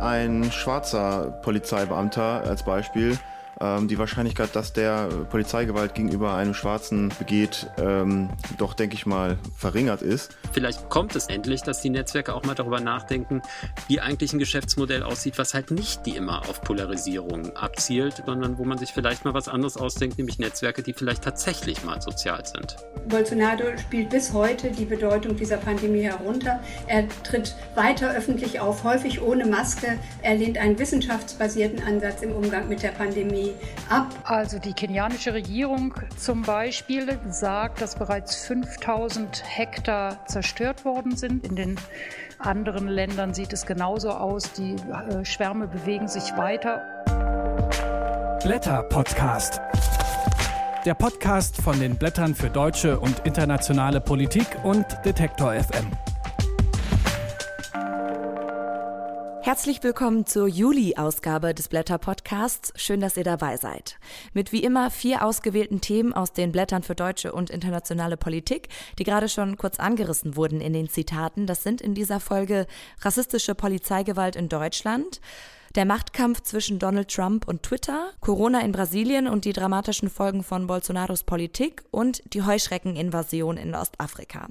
ein schwarzer Polizeibeamter als Beispiel die Wahrscheinlichkeit, dass der Polizeigewalt gegenüber einem Schwarzen begeht, ähm, doch, denke ich mal, verringert ist. Vielleicht kommt es endlich, dass die Netzwerke auch mal darüber nachdenken, wie eigentlich ein Geschäftsmodell aussieht, was halt nicht die immer auf Polarisierung abzielt, sondern wo man sich vielleicht mal was anderes ausdenkt, nämlich Netzwerke, die vielleicht tatsächlich mal sozial sind. Bolsonaro spielt bis heute die Bedeutung dieser Pandemie herunter. Er tritt weiter öffentlich auf, häufig ohne Maske. Er lehnt einen wissenschaftsbasierten Ansatz im Umgang mit der Pandemie ab? Also die kenianische Regierung zum Beispiel sagt, dass bereits 5000 Hektar zerstört worden sind. In den anderen Ländern sieht es genauso aus. Die äh, Schwärme bewegen sich weiter. Blätter Podcast. Der Podcast von den Blättern für deutsche und internationale Politik und Detektor FM. Herzlich willkommen zur Juli-Ausgabe des Blätter Podcasts. Schön, dass ihr dabei seid. Mit wie immer vier ausgewählten Themen aus den Blättern für deutsche und internationale Politik, die gerade schon kurz angerissen wurden in den Zitaten. Das sind in dieser Folge rassistische Polizeigewalt in Deutschland, der Machtkampf zwischen Donald Trump und Twitter, Corona in Brasilien und die dramatischen Folgen von Bolsonaros Politik und die Heuschreckeninvasion in Ostafrika.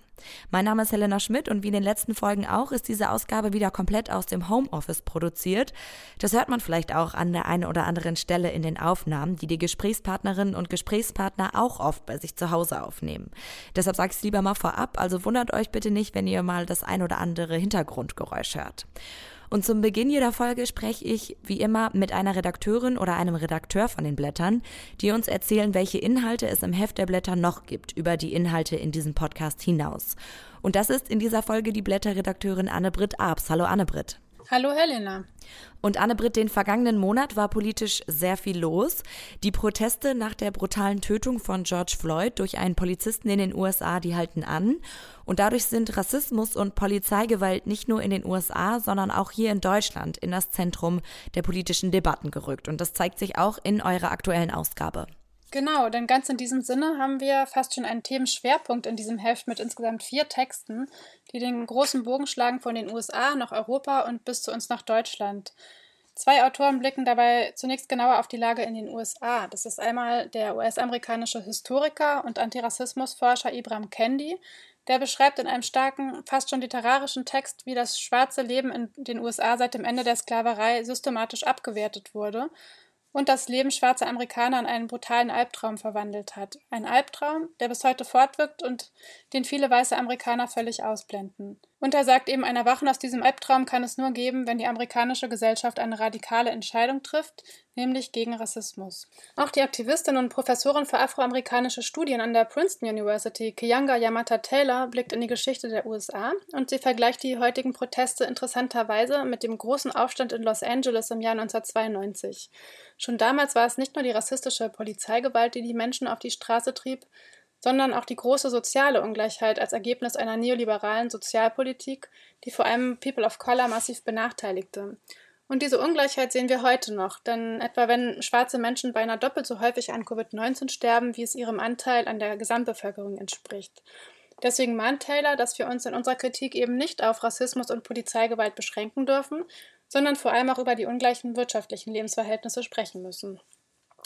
Mein Name ist Helena Schmidt und wie in den letzten Folgen auch ist diese Ausgabe wieder komplett aus dem Homeoffice produziert. Das hört man vielleicht auch an der einen oder anderen Stelle in den Aufnahmen, die die Gesprächspartnerinnen und Gesprächspartner auch oft bei sich zu Hause aufnehmen. Deshalb sage ich es lieber mal vorab, also wundert euch bitte nicht, wenn ihr mal das ein oder andere Hintergrundgeräusch hört. Und zum Beginn jeder Folge spreche ich wie immer mit einer Redakteurin oder einem Redakteur von den Blättern, die uns erzählen, welche Inhalte es im Heft der Blätter noch gibt über die Inhalte in diesem Podcast hinaus. Und das ist in dieser Folge die Blätterredakteurin Anne-Britt Abs. Hallo Anne-Britt. Hallo Helena. Und Anne-Britt, den vergangenen Monat war politisch sehr viel los. Die Proteste nach der brutalen Tötung von George Floyd durch einen Polizisten in den USA, die halten an. Und dadurch sind Rassismus und Polizeigewalt nicht nur in den USA, sondern auch hier in Deutschland in das Zentrum der politischen Debatten gerückt. Und das zeigt sich auch in eurer aktuellen Ausgabe. Genau, denn ganz in diesem Sinne haben wir fast schon einen Themenschwerpunkt in diesem Heft mit insgesamt vier Texten, die den großen Bogen schlagen von den USA nach Europa und bis zu uns nach Deutschland. Zwei Autoren blicken dabei zunächst genauer auf die Lage in den USA. Das ist einmal der US-amerikanische Historiker und Antirassismusforscher Ibram Kendi. Der beschreibt in einem starken, fast schon literarischen Text, wie das schwarze Leben in den USA seit dem Ende der Sklaverei systematisch abgewertet wurde und das Leben schwarzer Amerikaner in einen brutalen Albtraum verwandelt hat. Ein Albtraum, der bis heute fortwirkt und den viele weiße Amerikaner völlig ausblenden. Und er sagt eben, ein Erwachen aus diesem Albtraum kann es nur geben, wenn die amerikanische Gesellschaft eine radikale Entscheidung trifft, nämlich gegen Rassismus. Auch die Aktivistin und Professorin für afroamerikanische Studien an der Princeton University, Kiyanga Yamata Taylor, blickt in die Geschichte der USA und sie vergleicht die heutigen Proteste interessanterweise mit dem großen Aufstand in Los Angeles im Jahr 1992. Schon damals war es nicht nur die rassistische Polizeigewalt, die die Menschen auf die Straße trieb, sondern auch die große soziale Ungleichheit als Ergebnis einer neoliberalen Sozialpolitik, die vor allem People of Color massiv benachteiligte. Und diese Ungleichheit sehen wir heute noch, denn etwa wenn schwarze Menschen beinahe doppelt so häufig an Covid-19 sterben, wie es ihrem Anteil an der Gesamtbevölkerung entspricht. Deswegen mahnt Taylor, dass wir uns in unserer Kritik eben nicht auf Rassismus und Polizeigewalt beschränken dürfen, sondern vor allem auch über die ungleichen wirtschaftlichen Lebensverhältnisse sprechen müssen.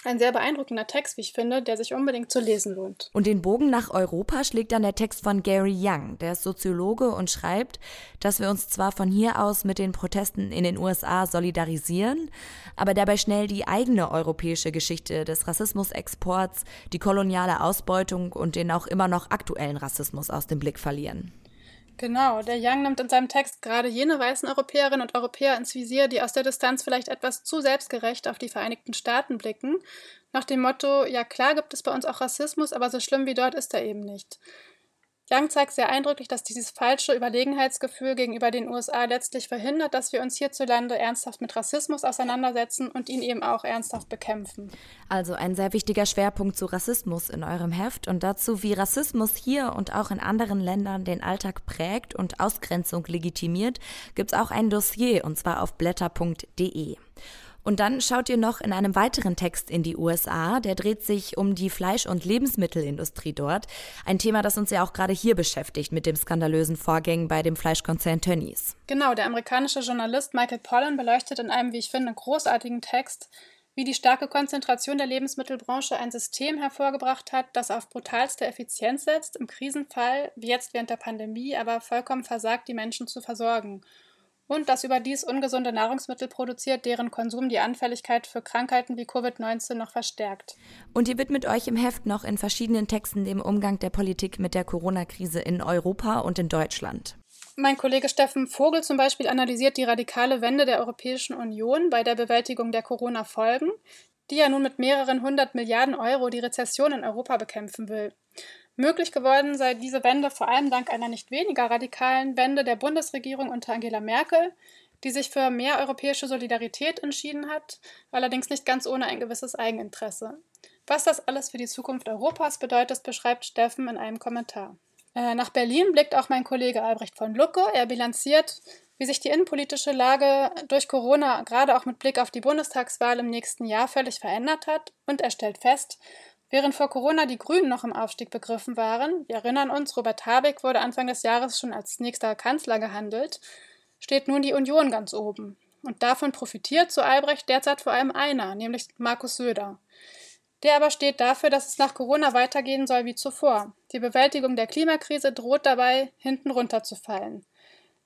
Ein sehr beeindruckender Text, wie ich finde, der sich unbedingt zu lesen lohnt. Und den Bogen nach Europa schlägt dann der Text von Gary Young. Der ist Soziologe und schreibt, dass wir uns zwar von hier aus mit den Protesten in den USA solidarisieren, aber dabei schnell die eigene europäische Geschichte des Rassismusexports, die koloniale Ausbeutung und den auch immer noch aktuellen Rassismus aus dem Blick verlieren. Genau, der Young nimmt in seinem Text gerade jene weißen Europäerinnen und Europäer ins Visier, die aus der Distanz vielleicht etwas zu selbstgerecht auf die Vereinigten Staaten blicken, nach dem Motto, ja klar gibt es bei uns auch Rassismus, aber so schlimm wie dort ist er eben nicht. Young zeigt sehr eindrücklich, dass dieses falsche Überlegenheitsgefühl gegenüber den USA letztlich verhindert, dass wir uns hierzulande ernsthaft mit Rassismus auseinandersetzen und ihn eben auch ernsthaft bekämpfen. Also ein sehr wichtiger Schwerpunkt zu Rassismus in eurem Heft und dazu, wie Rassismus hier und auch in anderen Ländern den Alltag prägt und Ausgrenzung legitimiert, gibt es auch ein Dossier und zwar auf blätter.de. Und dann schaut ihr noch in einem weiteren Text in die USA. Der dreht sich um die Fleisch- und Lebensmittelindustrie dort. Ein Thema, das uns ja auch gerade hier beschäftigt mit dem skandalösen Vorgängen bei dem Fleischkonzern Tönnies. Genau, der amerikanische Journalist Michael Pollan beleuchtet in einem, wie ich finde, großartigen Text, wie die starke Konzentration der Lebensmittelbranche ein System hervorgebracht hat, das auf brutalste Effizienz setzt, im Krisenfall, wie jetzt während der Pandemie, aber vollkommen versagt, die Menschen zu versorgen und das überdies ungesunde Nahrungsmittel produziert, deren Konsum die Anfälligkeit für Krankheiten wie Covid-19 noch verstärkt. Und ihr widmet euch im Heft noch in verschiedenen Texten dem Umgang der Politik mit der Corona-Krise in Europa und in Deutschland. Mein Kollege Steffen Vogel zum Beispiel analysiert die radikale Wende der Europäischen Union bei der Bewältigung der Corona-Folgen, die ja nun mit mehreren hundert Milliarden Euro die Rezession in Europa bekämpfen will. Möglich geworden sei diese Wende vor allem dank einer nicht weniger radikalen Wende der Bundesregierung unter Angela Merkel, die sich für mehr europäische Solidarität entschieden hat, allerdings nicht ganz ohne ein gewisses Eigeninteresse. Was das alles für die Zukunft Europas bedeutet, beschreibt Steffen in einem Kommentar. Äh, nach Berlin blickt auch mein Kollege Albrecht von Lucke. Er bilanziert, wie sich die innenpolitische Lage durch Corona gerade auch mit Blick auf die Bundestagswahl im nächsten Jahr völlig verändert hat und er stellt fest, Während vor Corona die Grünen noch im Aufstieg begriffen waren, wir erinnern uns, Robert Habeck wurde Anfang des Jahres schon als nächster Kanzler gehandelt, steht nun die Union ganz oben. Und davon profitiert zu Albrecht derzeit vor allem einer, nämlich Markus Söder. Der aber steht dafür, dass es nach Corona weitergehen soll wie zuvor. Die Bewältigung der Klimakrise droht dabei, hinten runterzufallen.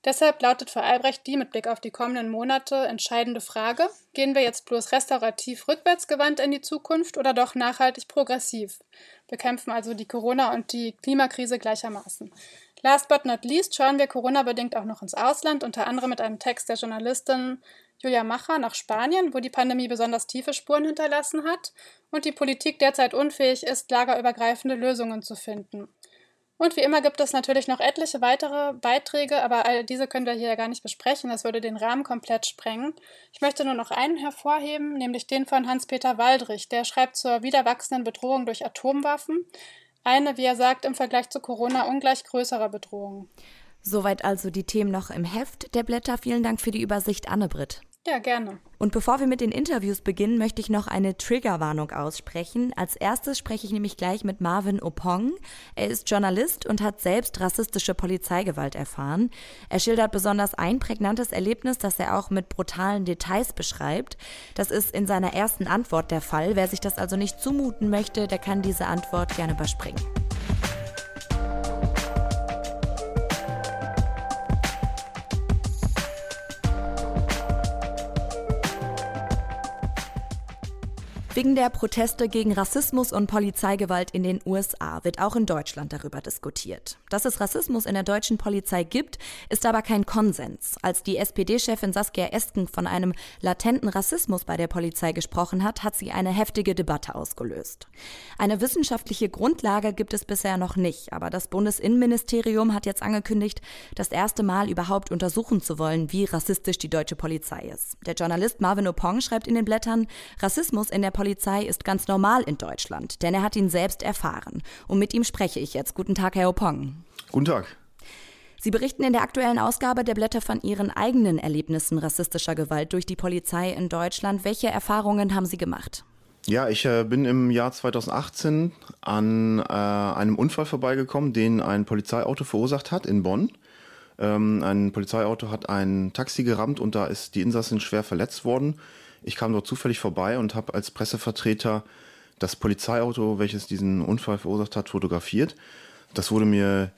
Deshalb lautet für Albrecht die mit Blick auf die kommenden Monate entscheidende Frage, gehen wir jetzt bloß restaurativ rückwärtsgewandt in die Zukunft oder doch nachhaltig progressiv? Bekämpfen also die Corona- und die Klimakrise gleichermaßen. Last but not least schauen wir Corona-bedingt auch noch ins Ausland, unter anderem mit einem Text der Journalistin Julia Macher nach Spanien, wo die Pandemie besonders tiefe Spuren hinterlassen hat und die Politik derzeit unfähig ist, lagerübergreifende Lösungen zu finden. Und wie immer gibt es natürlich noch etliche weitere Beiträge, aber all diese können wir hier gar nicht besprechen. Das würde den Rahmen komplett sprengen. Ich möchte nur noch einen hervorheben, nämlich den von Hans-Peter Waldrich. Der schreibt zur wieder wachsenden Bedrohung durch Atomwaffen. Eine, wie er sagt, im Vergleich zu Corona ungleich größerer Bedrohung. Soweit also die Themen noch im Heft der Blätter. Vielen Dank für die Übersicht, Anne-Britt. Ja, gerne. Und bevor wir mit den Interviews beginnen, möchte ich noch eine Triggerwarnung aussprechen. Als erstes spreche ich nämlich gleich mit Marvin Opong. Er ist Journalist und hat selbst rassistische Polizeigewalt erfahren. Er schildert besonders ein prägnantes Erlebnis, das er auch mit brutalen Details beschreibt. Das ist in seiner ersten Antwort der Fall. Wer sich das also nicht zumuten möchte, der kann diese Antwort gerne überspringen. Wegen der Proteste gegen Rassismus und Polizeigewalt in den USA wird auch in Deutschland darüber diskutiert. Dass es Rassismus in der deutschen Polizei gibt, ist aber kein Konsens. Als die SPD-Chefin Saskia Esken von einem latenten Rassismus bei der Polizei gesprochen hat, hat sie eine heftige Debatte ausgelöst. Eine wissenschaftliche Grundlage gibt es bisher noch nicht, aber das Bundesinnenministerium hat jetzt angekündigt, das erste Mal überhaupt untersuchen zu wollen, wie rassistisch die deutsche Polizei ist. Der Journalist Marvin Opong schreibt in den Blättern, Rassismus in der Polizei Polizei ist ganz normal in Deutschland, denn er hat ihn selbst erfahren. Und mit ihm spreche ich jetzt. Guten Tag, Herr Opong. Guten Tag. Sie berichten in der aktuellen Ausgabe der Blätter von Ihren eigenen Erlebnissen rassistischer Gewalt durch die Polizei in Deutschland. Welche Erfahrungen haben Sie gemacht? Ja, ich äh, bin im Jahr 2018 an äh, einem Unfall vorbeigekommen, den ein Polizeiauto verursacht hat in Bonn. Ähm, ein Polizeiauto hat ein Taxi gerammt und da ist die Insassin schwer verletzt worden. Ich kam dort zufällig vorbei und habe als Pressevertreter das Polizeiauto, welches diesen Unfall verursacht hat, fotografiert. Das wurde mir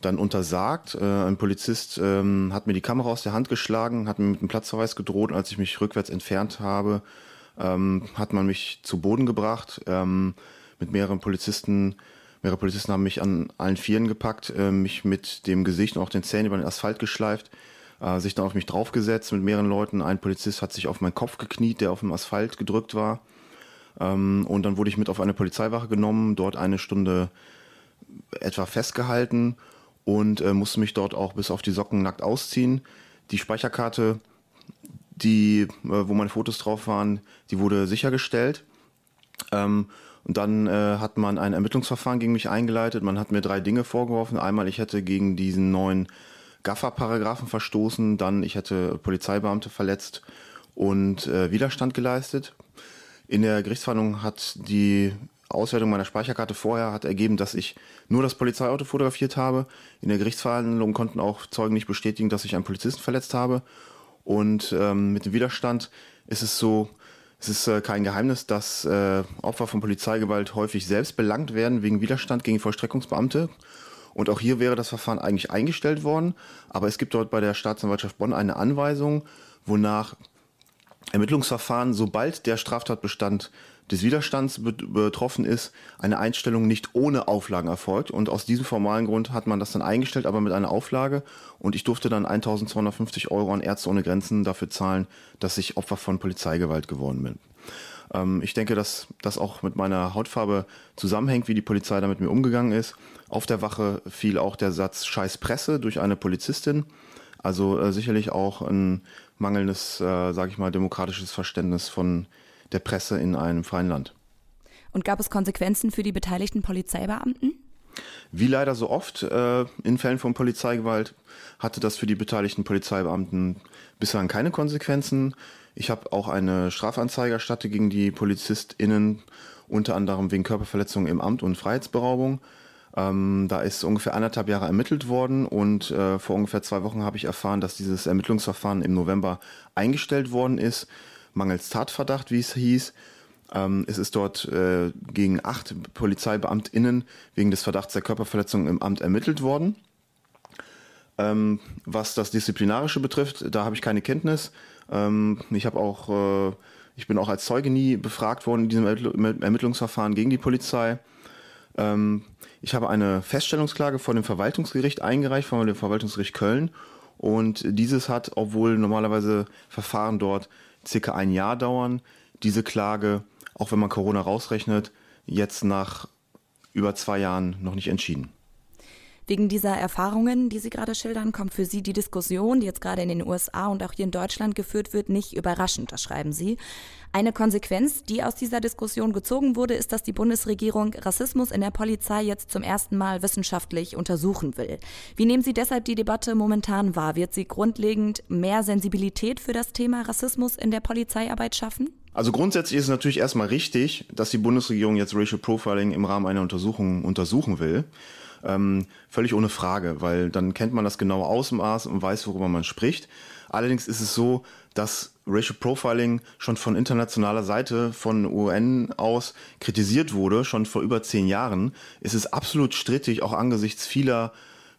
dann untersagt. Äh, ein Polizist ähm, hat mir die Kamera aus der Hand geschlagen, hat mir mit einem Platzverweis gedroht. Als ich mich rückwärts entfernt habe, ähm, hat man mich zu Boden gebracht. Ähm, mit mehreren Polizisten, mehrere Polizisten haben mich an allen Vieren gepackt, äh, mich mit dem Gesicht und auch den Zähnen über den Asphalt geschleift äh, sich dann auf mich draufgesetzt mit mehreren Leuten. Ein Polizist hat sich auf meinen Kopf gekniet, der auf dem Asphalt gedrückt war. Ähm, und dann wurde ich mit auf eine Polizeiwache genommen, dort eine Stunde etwa festgehalten und äh, musste mich dort auch bis auf die Socken nackt ausziehen. Die Speicherkarte, die, äh, wo meine Fotos drauf waren, die wurde sichergestellt. Ähm, und dann äh, hat man ein Ermittlungsverfahren gegen mich eingeleitet. Man hat mir drei Dinge vorgeworfen. Einmal, ich hätte gegen diesen neuen Gaffer-Paragraphen verstoßen, dann ich hätte Polizeibeamte verletzt und äh, Widerstand geleistet. In der Gerichtsverhandlung hat die Auswertung meiner Speicherkarte vorher hat ergeben, dass ich nur das Polizeiauto fotografiert habe. In der Gerichtsverhandlung konnten auch Zeugen nicht bestätigen, dass ich einen Polizisten verletzt habe. Und ähm, mit dem Widerstand ist es so, es ist äh, kein Geheimnis, dass äh, Opfer von Polizeigewalt häufig selbst belangt werden wegen Widerstand gegen Vollstreckungsbeamte. Und auch hier wäre das Verfahren eigentlich eingestellt worden. Aber es gibt dort bei der Staatsanwaltschaft Bonn eine Anweisung, wonach Ermittlungsverfahren, sobald der Straftatbestand des Widerstands betroffen ist, eine Einstellung nicht ohne Auflagen erfolgt. Und aus diesem formalen Grund hat man das dann eingestellt, aber mit einer Auflage. Und ich durfte dann 1250 Euro an Ärzte ohne Grenzen dafür zahlen, dass ich Opfer von Polizeigewalt geworden bin. Ähm, ich denke, dass das auch mit meiner Hautfarbe zusammenhängt, wie die Polizei da mit mir umgegangen ist. Auf der Wache fiel auch der Satz Scheiß Presse durch eine Polizistin. Also äh, sicherlich auch ein mangelndes, äh, sage ich mal, demokratisches Verständnis von der Presse in einem freien Land. Und gab es Konsequenzen für die beteiligten Polizeibeamten? Wie leider so oft äh, in Fällen von Polizeigewalt hatte das für die beteiligten Polizeibeamten bislang keine Konsequenzen. Ich habe auch eine Strafanzeige erstattet gegen die PolizistInnen, unter anderem wegen Körperverletzung im Amt und Freiheitsberaubung. Ähm, da ist ungefähr anderthalb Jahre ermittelt worden und äh, vor ungefähr zwei Wochen habe ich erfahren, dass dieses Ermittlungsverfahren im November eingestellt worden ist mangels Tatverdacht, wie es hieß. Ähm, es ist dort äh, gegen acht PolizeibeamtInnen wegen des Verdachts der Körperverletzung im Amt ermittelt worden. Ähm, was das Disziplinarische betrifft, da habe ich keine Kenntnis. Ähm, ich habe auch, äh, ich bin auch als Zeuge nie befragt worden in diesem Ermittlungsverfahren gegen die Polizei. Ähm, ich habe eine Feststellungsklage vor dem Verwaltungsgericht eingereicht, vor dem Verwaltungsgericht Köln. Und dieses hat, obwohl normalerweise Verfahren dort circa ein Jahr dauern, diese Klage, auch wenn man Corona rausrechnet, jetzt nach über zwei Jahren noch nicht entschieden. Wegen dieser Erfahrungen, die Sie gerade schildern, kommt für Sie die Diskussion, die jetzt gerade in den USA und auch hier in Deutschland geführt wird, nicht überraschend, das schreiben Sie. Eine Konsequenz, die aus dieser Diskussion gezogen wurde, ist, dass die Bundesregierung Rassismus in der Polizei jetzt zum ersten Mal wissenschaftlich untersuchen will. Wie nehmen Sie deshalb die Debatte momentan wahr? Wird sie grundlegend mehr Sensibilität für das Thema Rassismus in der Polizeiarbeit schaffen? Also grundsätzlich ist es natürlich erstmal richtig, dass die Bundesregierung jetzt Racial Profiling im Rahmen einer Untersuchung untersuchen will. Ähm, völlig ohne Frage, weil dann kennt man das genaue Ausmaß und weiß, worüber man spricht. Allerdings ist es so, dass Racial Profiling schon von internationaler Seite von UN aus kritisiert wurde, schon vor über zehn Jahren. Es ist absolut strittig, auch angesichts vieler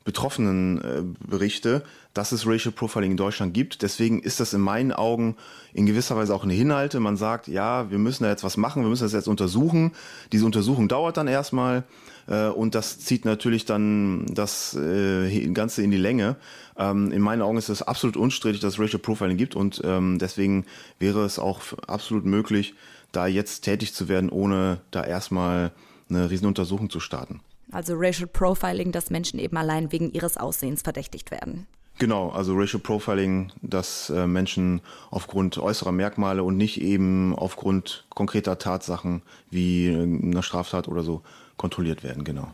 betroffenen äh, Berichte, dass es Racial Profiling in Deutschland gibt. Deswegen ist das in meinen Augen in gewisser Weise auch eine Hinhalte. Man sagt, ja, wir müssen da jetzt was machen, wir müssen das jetzt untersuchen. Diese Untersuchung dauert dann erstmal äh, und das zieht natürlich dann das äh, Ganze in die Länge. Ähm, in meinen Augen ist es absolut unstrittig, dass es Racial Profiling gibt und ähm, deswegen wäre es auch absolut möglich, da jetzt tätig zu werden, ohne da erstmal eine Riesenuntersuchung zu starten. Also Racial Profiling, dass Menschen eben allein wegen ihres Aussehens verdächtigt werden. Genau, also Racial Profiling, dass äh, Menschen aufgrund äußerer Merkmale und nicht eben aufgrund konkreter Tatsachen wie äh, einer Straftat oder so kontrolliert werden, genau.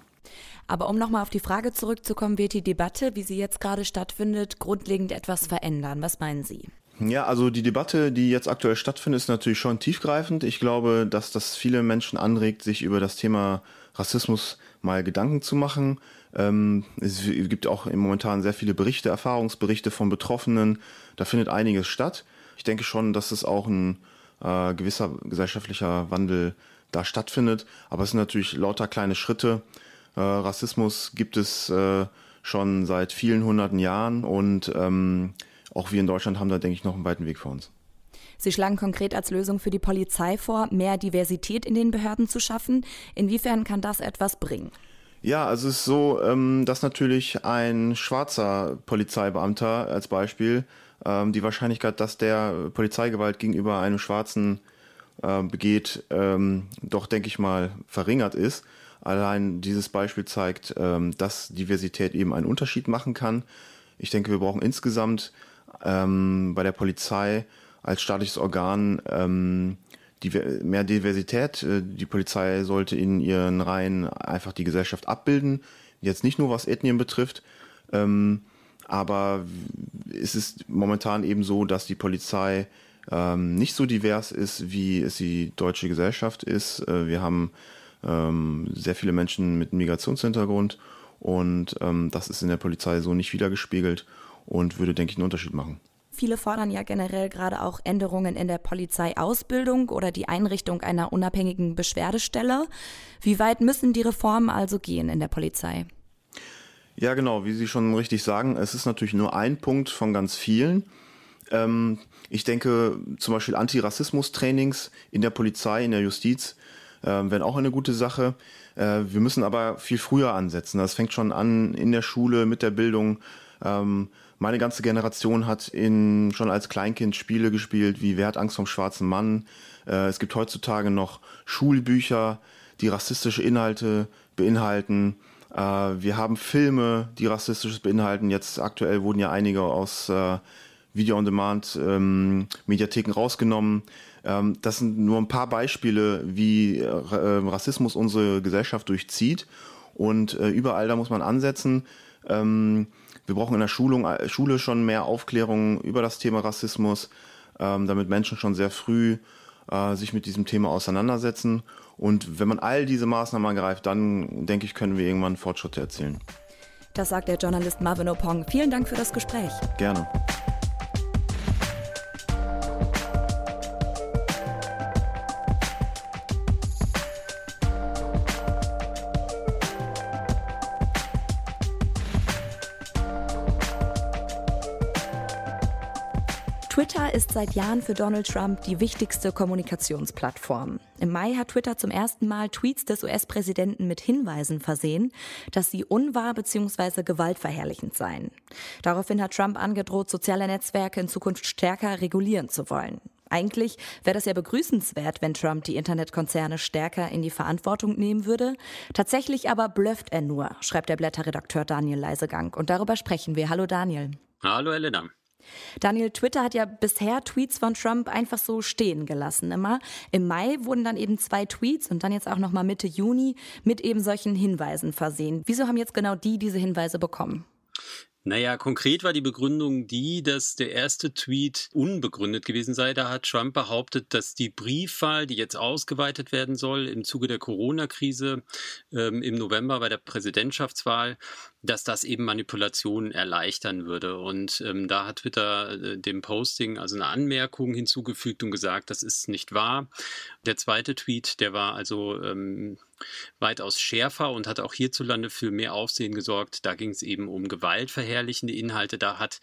Aber um nochmal auf die Frage zurückzukommen, wird die Debatte, wie sie jetzt gerade stattfindet, grundlegend etwas verändern? Was meinen Sie? Ja, also die Debatte, die jetzt aktuell stattfindet, ist natürlich schon tiefgreifend. Ich glaube, dass das viele Menschen anregt, sich über das Thema Rassismus mal Gedanken zu machen. Ähm, es gibt auch momentan sehr viele Berichte, Erfahrungsberichte von Betroffenen. Da findet einiges statt. Ich denke schon, dass es auch ein äh, gewisser gesellschaftlicher Wandel da stattfindet. Aber es sind natürlich lauter kleine Schritte. Äh, Rassismus gibt es äh, schon seit vielen hunderten Jahren und ähm, auch wir in Deutschland haben da, denke ich, noch einen weiten Weg vor uns. Sie schlagen konkret als Lösung für die Polizei vor, mehr Diversität in den Behörden zu schaffen. Inwiefern kann das etwas bringen? Ja, also es ist so, ähm, dass natürlich ein schwarzer Polizeibeamter als Beispiel ähm, die Wahrscheinlichkeit, dass der Polizeigewalt gegenüber einem Schwarzen äh, begeht, ähm, doch, denke ich mal, verringert ist. Allein dieses Beispiel zeigt, dass Diversität eben einen Unterschied machen kann. Ich denke, wir brauchen insgesamt bei der Polizei als staatliches Organ ähm, mehr Diversität. Äh, die Polizei sollte in ihren Reihen einfach die Gesellschaft abbilden. Jetzt nicht nur was Ethnien betrifft, ähm, aber es ist momentan eben so, dass die Polizei ähm, nicht so divers ist, wie es die deutsche Gesellschaft ist. Äh, wir haben ähm, sehr viele Menschen mit Migrationshintergrund und ähm, das ist in der Polizei so nicht wiedergespiegelt und würde, denke ich, einen Unterschied machen. Viele fordern ja generell gerade auch Änderungen in der Polizeiausbildung oder die Einrichtung einer unabhängigen Beschwerdestelle. Wie weit müssen die Reformen also gehen in der Polizei? Ja, genau, wie Sie schon richtig sagen, es ist natürlich nur ein Punkt von ganz vielen. Ähm, ich denke, zum Beispiel Antirassismus-Trainings in der Polizei, in der Justiz äh, wären auch eine gute Sache. Äh, wir müssen aber viel früher ansetzen. Das fängt schon an in der Schule mit der Bildung. Ähm, meine ganze Generation hat in, schon als Kleinkind Spiele gespielt wie Wer hat Angst vom schwarzen Mann. Äh, es gibt heutzutage noch Schulbücher, die rassistische Inhalte beinhalten. Äh, wir haben Filme, die rassistisches beinhalten. Jetzt aktuell wurden ja einige aus äh, Video on Demand ähm, Mediatheken rausgenommen. Ähm, das sind nur ein paar Beispiele, wie äh, Rassismus unsere Gesellschaft durchzieht. Und äh, überall da muss man ansetzen. Ähm, wir brauchen in der Schulung, äh, Schule schon mehr Aufklärung über das Thema Rassismus, ähm, damit Menschen schon sehr früh äh, sich mit diesem Thema auseinandersetzen. Und wenn man all diese Maßnahmen ergreift, dann denke ich, können wir irgendwann Fortschritte erzielen. Das sagt der Journalist Marvin Opong. Vielen Dank für das Gespräch. Gerne. Twitter ist seit Jahren für Donald Trump die wichtigste Kommunikationsplattform. Im Mai hat Twitter zum ersten Mal Tweets des US-Präsidenten mit Hinweisen versehen, dass sie unwahr bzw. gewaltverherrlichend seien. Daraufhin hat Trump angedroht, soziale Netzwerke in Zukunft stärker regulieren zu wollen. Eigentlich wäre das ja begrüßenswert, wenn Trump die Internetkonzerne stärker in die Verantwortung nehmen würde. Tatsächlich aber blöfft er nur, schreibt der Blätterredakteur Daniel Leisegang. Und darüber sprechen wir. Hallo Daniel. Hallo Elena. Daniel, Twitter hat ja bisher Tweets von Trump einfach so stehen gelassen immer. Im Mai wurden dann eben zwei Tweets und dann jetzt auch noch mal Mitte Juni mit eben solchen Hinweisen versehen. Wieso haben jetzt genau die diese Hinweise bekommen? Naja, konkret war die Begründung die, dass der erste Tweet unbegründet gewesen sei. Da hat Trump behauptet, dass die Briefwahl, die jetzt ausgeweitet werden soll im Zuge der Corona-Krise ähm, im November bei der Präsidentschaftswahl, dass das eben Manipulationen erleichtern würde. Und ähm, da hat Twitter äh, dem Posting also eine Anmerkung hinzugefügt und gesagt, das ist nicht wahr. Der zweite Tweet, der war also ähm, weitaus schärfer und hat auch hierzulande für mehr Aufsehen gesorgt. Da ging es eben um gewaltverherrlichende Inhalte. Da hat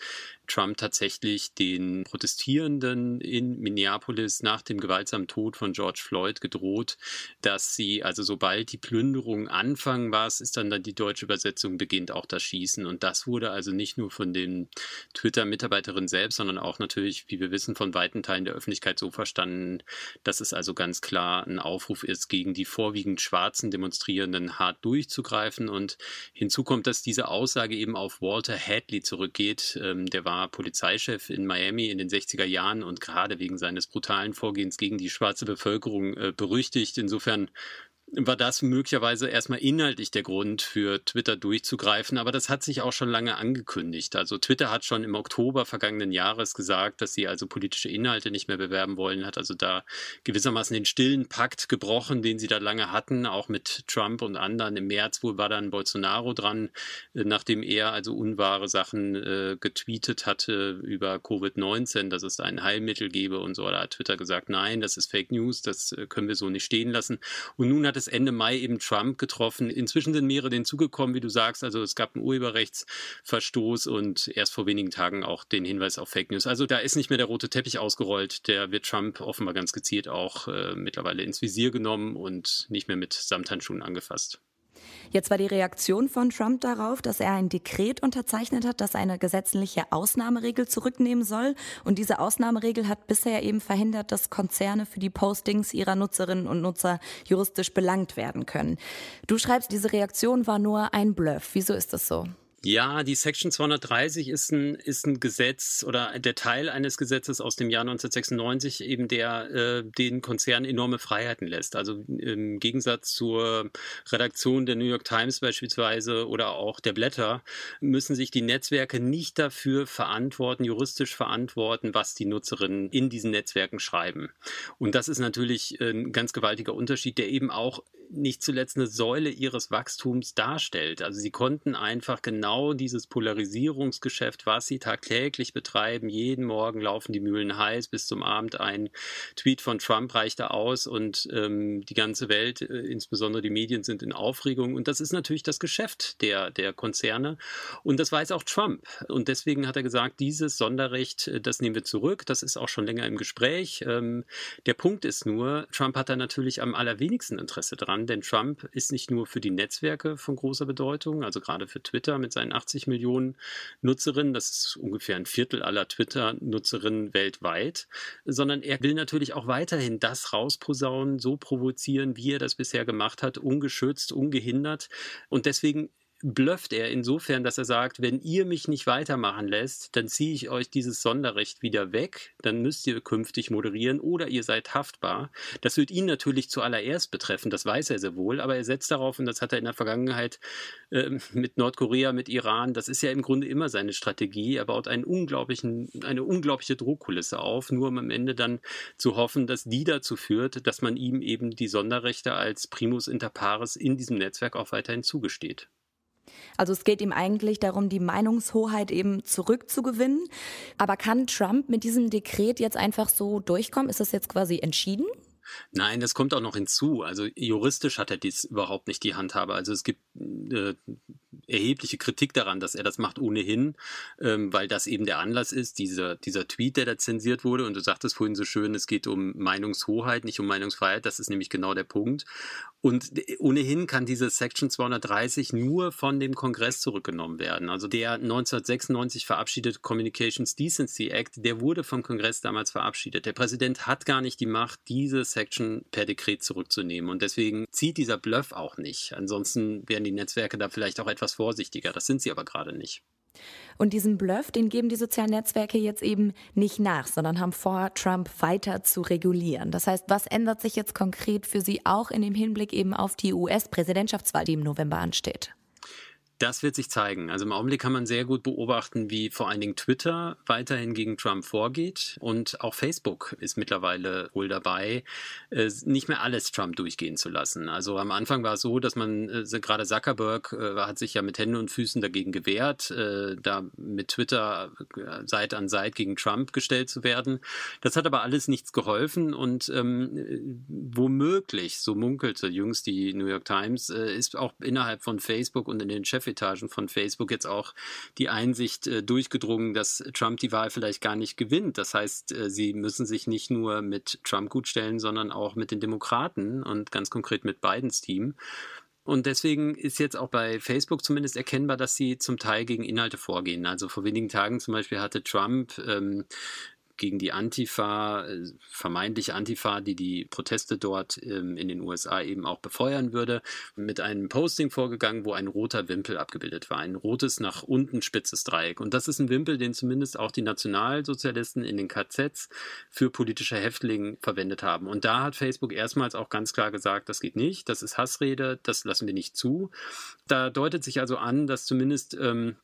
Trump tatsächlich den Protestierenden in Minneapolis nach dem gewaltsamen Tod von George Floyd gedroht, dass sie, also sobald die Plünderungen anfangen, was ist dann, dann die deutsche Übersetzung, beginnt auch das Schießen. Und das wurde also nicht nur von den Twitter-Mitarbeiterinnen selbst, sondern auch natürlich, wie wir wissen, von weiten Teilen der Öffentlichkeit so verstanden, dass es also ganz klar ein Aufruf ist, gegen die vorwiegend schwarzen Demonstrierenden hart durchzugreifen. Und hinzu kommt, dass diese Aussage eben auf Walter Hadley zurückgeht. Ähm, der war Polizeichef in Miami in den 60er Jahren und gerade wegen seines brutalen Vorgehens gegen die schwarze Bevölkerung äh, berüchtigt. Insofern war das möglicherweise erstmal inhaltlich der Grund für Twitter durchzugreifen, aber das hat sich auch schon lange angekündigt. Also Twitter hat schon im Oktober vergangenen Jahres gesagt, dass sie also politische Inhalte nicht mehr bewerben wollen, hat also da gewissermaßen den stillen Pakt gebrochen, den sie da lange hatten, auch mit Trump und anderen. Im März wohl war dann Bolsonaro dran, äh, nachdem er also unwahre Sachen äh, getweetet hatte über Covid-19, dass es da ein Heilmittel gebe und so. Da hat Twitter gesagt, nein, das ist Fake News, das äh, können wir so nicht stehen lassen. Und nun hat es Ende Mai eben Trump getroffen. Inzwischen sind mehrere hinzugekommen, wie du sagst. Also es gab einen Urheberrechtsverstoß und erst vor wenigen Tagen auch den Hinweis auf Fake News. Also da ist nicht mehr der rote Teppich ausgerollt. Der wird Trump offenbar ganz gezielt auch äh, mittlerweile ins Visier genommen und nicht mehr mit Samthandschuhen angefasst. Jetzt war die Reaktion von Trump darauf, dass er ein Dekret unterzeichnet hat, das eine gesetzliche Ausnahmeregel zurücknehmen soll. Und diese Ausnahmeregel hat bisher eben verhindert, dass Konzerne für die Postings ihrer Nutzerinnen und Nutzer juristisch belangt werden können. Du schreibst, diese Reaktion war nur ein Bluff. Wieso ist das so? Ja, die Section 230 ist ein, ist ein Gesetz oder der Teil eines Gesetzes aus dem Jahr 1996, eben der äh, den Konzernen enorme Freiheiten lässt. Also im Gegensatz zur Redaktion der New York Times beispielsweise oder auch der Blätter müssen sich die Netzwerke nicht dafür verantworten, juristisch verantworten, was die Nutzerinnen in diesen Netzwerken schreiben. Und das ist natürlich ein ganz gewaltiger Unterschied, der eben auch nicht zuletzt eine Säule ihres Wachstums darstellt. Also sie konnten einfach genau dieses Polarisierungsgeschäft, was sie tagtäglich betreiben, jeden Morgen laufen die Mühlen heiß, bis zum Abend ein Tweet von Trump reicht da aus und ähm, die ganze Welt, äh, insbesondere die Medien, sind in Aufregung. Und das ist natürlich das Geschäft der, der Konzerne. Und das weiß auch Trump. Und deswegen hat er gesagt, dieses Sonderrecht, äh, das nehmen wir zurück. Das ist auch schon länger im Gespräch. Ähm, der Punkt ist nur, Trump hat da natürlich am allerwenigsten Interesse dran an, denn Trump ist nicht nur für die Netzwerke von großer Bedeutung, also gerade für Twitter mit seinen 80 Millionen Nutzerinnen, das ist ungefähr ein Viertel aller Twitter-Nutzerinnen weltweit, sondern er will natürlich auch weiterhin das rausposaunen, so provozieren, wie er das bisher gemacht hat, ungeschützt, ungehindert. Und deswegen blufft er insofern, dass er sagt, wenn ihr mich nicht weitermachen lässt, dann ziehe ich euch dieses Sonderrecht wieder weg, dann müsst ihr künftig moderieren oder ihr seid haftbar. Das wird ihn natürlich zuallererst betreffen, das weiß er sehr wohl, aber er setzt darauf, und das hat er in der Vergangenheit äh, mit Nordkorea, mit Iran, das ist ja im Grunde immer seine Strategie, er baut einen unglaublichen, eine unglaubliche Drohkulisse auf, nur um am Ende dann zu hoffen, dass die dazu führt, dass man ihm eben die Sonderrechte als Primus inter pares in diesem Netzwerk auch weiterhin zugesteht. Also es geht ihm eigentlich darum, die Meinungshoheit eben zurückzugewinnen. Aber kann Trump mit diesem Dekret jetzt einfach so durchkommen? Ist das jetzt quasi entschieden? Nein, das kommt auch noch hinzu. Also juristisch hat er dies überhaupt nicht die Handhabe. Also es gibt äh, erhebliche Kritik daran, dass er das macht ohnehin, ähm, weil das eben der Anlass ist, dieser, dieser Tweet, der da zensiert wurde. Und du sagtest vorhin so schön, es geht um Meinungshoheit, nicht um Meinungsfreiheit. Das ist nämlich genau der Punkt. Und ohnehin kann diese Section 230 nur von dem Kongress zurückgenommen werden. Also der 1996 verabschiedete Communications Decency Act, der wurde vom Kongress damals verabschiedet. Der Präsident hat gar nicht die Macht, diese Section per Dekret zurückzunehmen. Und deswegen zieht dieser Bluff auch nicht. Ansonsten wären die Netzwerke da vielleicht auch etwas vorsichtiger. Das sind sie aber gerade nicht. Und diesen Bluff, den geben die sozialen Netzwerke jetzt eben nicht nach, sondern haben vor, Trump weiter zu regulieren. Das heißt, was ändert sich jetzt konkret für Sie auch in dem Hinblick eben auf die US-Präsidentschaftswahl, die im November ansteht? Das wird sich zeigen. Also im Augenblick kann man sehr gut beobachten, wie vor allen Dingen Twitter weiterhin gegen Trump vorgeht. Und auch Facebook ist mittlerweile wohl dabei, äh, nicht mehr alles Trump durchgehen zu lassen. Also am Anfang war es so, dass man, äh, gerade Zuckerberg äh, hat sich ja mit Händen und Füßen dagegen gewehrt, da mit Twitter Seite an Seite gegen Trump gestellt zu werden. Das hat aber alles nichts geholfen und ähm, womöglich, so munkelte jüngst die New York Times, ist auch innerhalb von Facebook und in den Chef Chefetagen von Facebook jetzt auch die Einsicht äh, durchgedrungen, dass Trump die Wahl vielleicht gar nicht gewinnt. Das heißt, äh, sie müssen sich nicht nur mit Trump gutstellen, sondern auch mit den Demokraten und ganz konkret mit Bidens Team. Und deswegen ist jetzt auch bei Facebook zumindest erkennbar, dass sie zum Teil gegen Inhalte vorgehen. Also vor wenigen Tagen zum Beispiel hatte Trump ähm, gegen die Antifa, äh, vermeintliche Antifa, die die Proteste dort ähm, in den USA eben auch befeuern würde, mit einem Posting vorgegangen, wo ein roter Wimpel abgebildet war. Ein rotes nach unten spitzes Dreieck. Und das ist ein Wimpel, den zumindest auch die Nationalsozialisten in den KZs für politische Häftlinge verwendet haben. Und da hat Facebook erstmals auch ganz klar gesagt, das geht nicht, das ist Hassrede, das lassen wir nicht zu. Da deutet sich also an, dass zumindest ähm,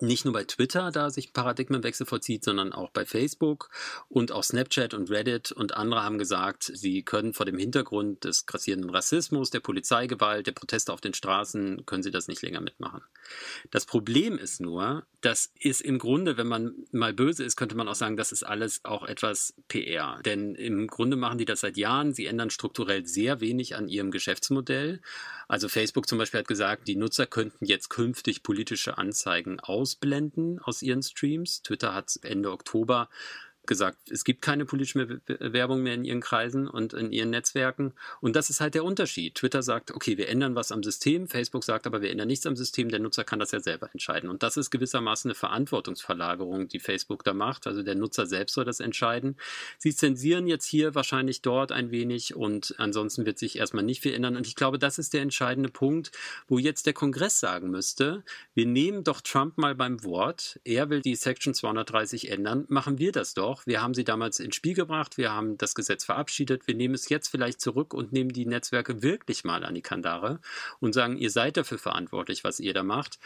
nicht nur bei Twitter da sich ein Paradigmenwechsel vollzieht, sondern auch bei Facebook und auch Snapchat und Reddit und andere haben gesagt, sie können vor dem Hintergrund des grassierenden Rassismus, der Polizeigewalt, der Proteste auf den Straßen, können sie das nicht länger mitmachen. Das Problem ist nur, das ist im Grunde, wenn man mal böse ist, könnte man auch sagen, das ist alles auch etwas PR. Denn im Grunde machen die das seit Jahren. Sie ändern strukturell sehr wenig an ihrem Geschäftsmodell. Also Facebook zum Beispiel hat gesagt, die Nutzer könnten jetzt künftig politische Anzeigen ausblenden aus ihren Streams. Twitter hat Ende Oktober gesagt, es gibt keine politische Werbung mehr in ihren Kreisen und in ihren Netzwerken. Und das ist halt der Unterschied. Twitter sagt, okay, wir ändern was am System. Facebook sagt aber, wir ändern nichts am System. Der Nutzer kann das ja selber entscheiden. Und das ist gewissermaßen eine Verantwortungsverlagerung, die Facebook da macht. Also der Nutzer selbst soll das entscheiden. Sie zensieren jetzt hier wahrscheinlich dort ein wenig und ansonsten wird sich erstmal nicht viel ändern. Und ich glaube, das ist der entscheidende Punkt, wo jetzt der Kongress sagen müsste, wir nehmen doch Trump mal beim Wort. Er will die Section 230 ändern. Machen wir das doch. Wir haben sie damals ins Spiel gebracht. Wir haben das Gesetz verabschiedet. Wir nehmen es jetzt vielleicht zurück und nehmen die Netzwerke wirklich mal an die Kandare und sagen, ihr seid dafür verantwortlich, was ihr da macht.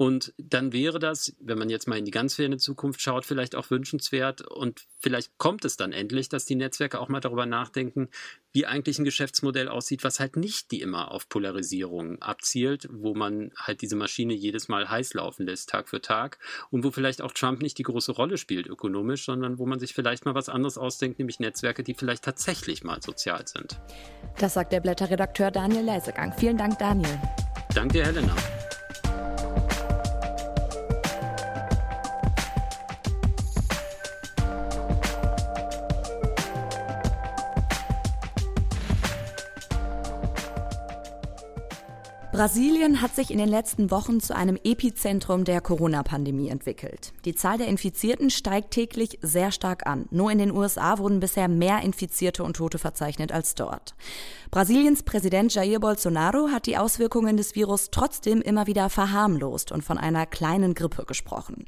Und dann wäre das, wenn man jetzt mal in die ganz ferne Zukunft schaut, vielleicht auch wünschenswert. Und vielleicht kommt es dann endlich, dass die Netzwerke auch mal darüber nachdenken, wie eigentlich ein Geschäftsmodell aussieht, was halt nicht die immer auf Polarisierung abzielt, wo man halt diese Maschine jedes Mal heiß laufen lässt, Tag für Tag. Und wo vielleicht auch Trump nicht die große Rolle spielt ökonomisch, sondern wo man sich vielleicht mal was anderes ausdenkt, nämlich Netzwerke, die vielleicht tatsächlich mal sozial sind. Das sagt der Blätterredakteur Daniel Leisegang. Vielen Dank, Daniel. Danke dir, Helena. Brasilien hat sich in den letzten Wochen zu einem Epizentrum der Corona-Pandemie entwickelt. Die Zahl der Infizierten steigt täglich sehr stark an. Nur in den USA wurden bisher mehr Infizierte und Tote verzeichnet als dort. Brasiliens Präsident Jair Bolsonaro hat die Auswirkungen des Virus trotzdem immer wieder verharmlost und von einer kleinen Grippe gesprochen.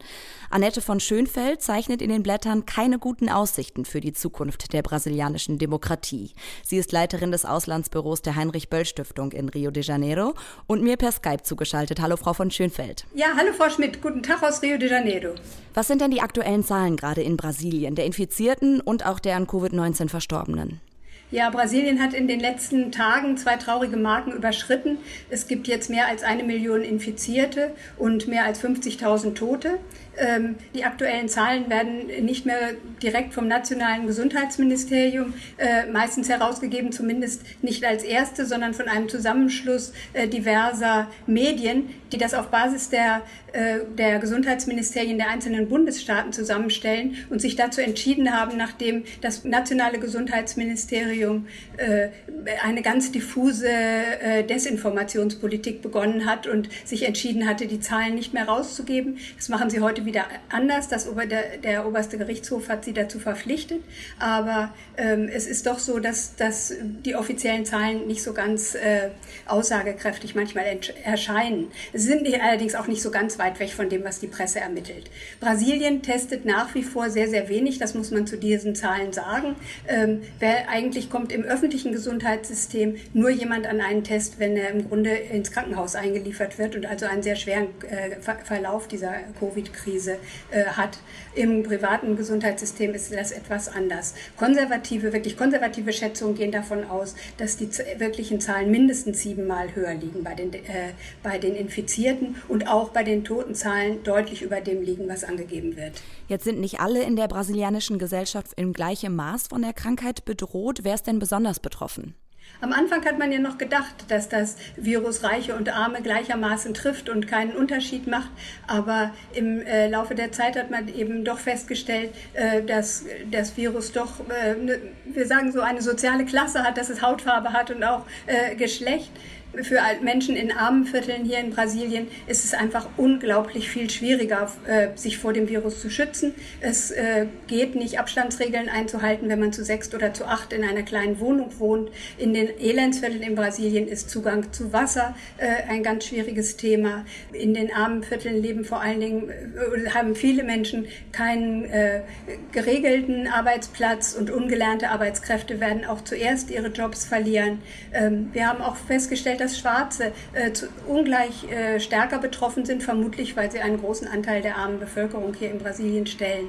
Annette von Schönfeld zeichnet in den Blättern keine guten Aussichten für die Zukunft der brasilianischen Demokratie. Sie ist Leiterin des Auslandsbüros der Heinrich-Böll-Stiftung in Rio de Janeiro und mir per Skype zugeschaltet. Hallo, Frau von Schönfeld. Ja, hallo, Frau Schmidt. Guten Tag aus Rio de Janeiro. Was sind denn die aktuellen Zahlen gerade in Brasilien, der Infizierten und auch der an Covid-19 Verstorbenen? Ja, Brasilien hat in den letzten Tagen zwei traurige Marken überschritten. Es gibt jetzt mehr als eine Million Infizierte und mehr als 50.000 Tote. Ähm, die aktuellen Zahlen werden nicht mehr direkt vom nationalen Gesundheitsministerium äh, meistens herausgegeben, zumindest nicht als erste, sondern von einem Zusammenschluss äh, diverser Medien, die das auf Basis der, äh, der Gesundheitsministerien der einzelnen Bundesstaaten zusammenstellen und sich dazu entschieden haben, nachdem das nationale Gesundheitsministerium eine ganz diffuse Desinformationspolitik begonnen hat und sich entschieden hatte, die Zahlen nicht mehr rauszugeben. Das machen sie heute wieder anders. Das Ober, der, der oberste Gerichtshof hat sie dazu verpflichtet. Aber ähm, es ist doch so, dass, dass die offiziellen Zahlen nicht so ganz äh, aussagekräftig manchmal erscheinen. Sie sind allerdings auch nicht so ganz weit weg von dem, was die Presse ermittelt. Brasilien testet nach wie vor sehr, sehr wenig. Das muss man zu diesen Zahlen sagen. Ähm, wer eigentlich kommt im öffentlichen Gesundheitssystem nur jemand an einen Test, wenn er im Grunde ins Krankenhaus eingeliefert wird und also einen sehr schweren äh, Verlauf dieser Covid-Krise Krise äh, hat. Im privaten Gesundheitssystem ist das etwas anders. Konservative, wirklich konservative Schätzungen gehen davon aus, dass die wirklichen Zahlen mindestens siebenmal höher liegen bei den, äh, bei den Infizierten und auch bei den Totenzahlen deutlich über dem liegen, was angegeben wird. Jetzt sind nicht alle in der brasilianischen Gesellschaft im gleichen Maß von der Krankheit bedroht. Wer ist denn besonders betroffen? Am Anfang hat man ja noch gedacht, dass das Virus Reiche und Arme gleichermaßen trifft und keinen Unterschied macht. Aber im äh, Laufe der Zeit hat man eben doch festgestellt, äh, dass das Virus doch, äh, ne, wir sagen so, eine soziale Klasse hat, dass es Hautfarbe hat und auch äh, Geschlecht für Menschen in armen Vierteln hier in Brasilien ist es einfach unglaublich viel schwieriger, äh, sich vor dem Virus zu schützen. Es äh, geht nicht, Abstandsregeln einzuhalten, wenn man zu sechs oder zu acht in einer kleinen Wohnung wohnt. In den Elendsvierteln in Brasilien ist Zugang zu Wasser äh, ein ganz schwieriges Thema. In den armen Vierteln leben vor allen Dingen, haben viele Menschen keinen geregelten Arbeitsplatz und ungelernte Arbeitskräfte werden auch zuerst ihre Jobs verlieren. Ähm, wir haben auch festgestellt, dass Schwarze äh, zu, ungleich äh, stärker betroffen sind, vermutlich weil sie einen großen Anteil der armen Bevölkerung hier in Brasilien stellen.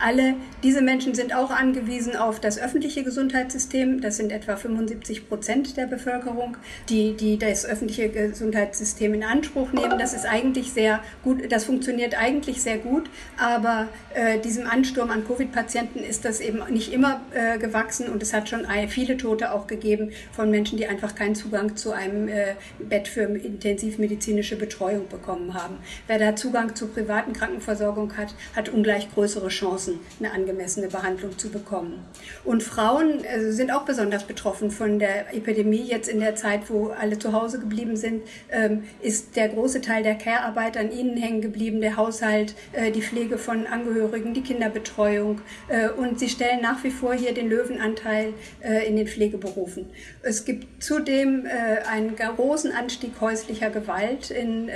Alle diese Menschen sind auch angewiesen auf das öffentliche Gesundheitssystem. Das sind etwa 75 Prozent der Bevölkerung, die, die das öffentliche Gesundheitssystem in Anspruch nehmen. Das ist eigentlich sehr gut, das funktioniert eigentlich sehr gut, aber äh, diesem Ansturm an Covid-Patienten ist das eben nicht immer äh, gewachsen und es hat schon viele Tote auch gegeben von Menschen, die einfach keinen Zugang zu einem äh, Bett für intensivmedizinische Betreuung bekommen haben. Wer da Zugang zur privaten Krankenversorgung hat, hat ungleich größere Chancen, eine angemessene Behandlung zu bekommen. Und Frauen also sind auch besonders betroffen von der Epidemie. Jetzt in der Zeit, wo alle zu Hause geblieben sind, ähm, ist der große Teil der Care-Arbeit an ihnen hängen geblieben, der Haushalt, äh, die Pflege von Angehörigen, die Kinderbetreuung. Äh, und sie stellen nach wie vor hier den Löwenanteil äh, in den Pflegeberufen. Es gibt zudem einen großen Anstieg häuslicher Gewalt in,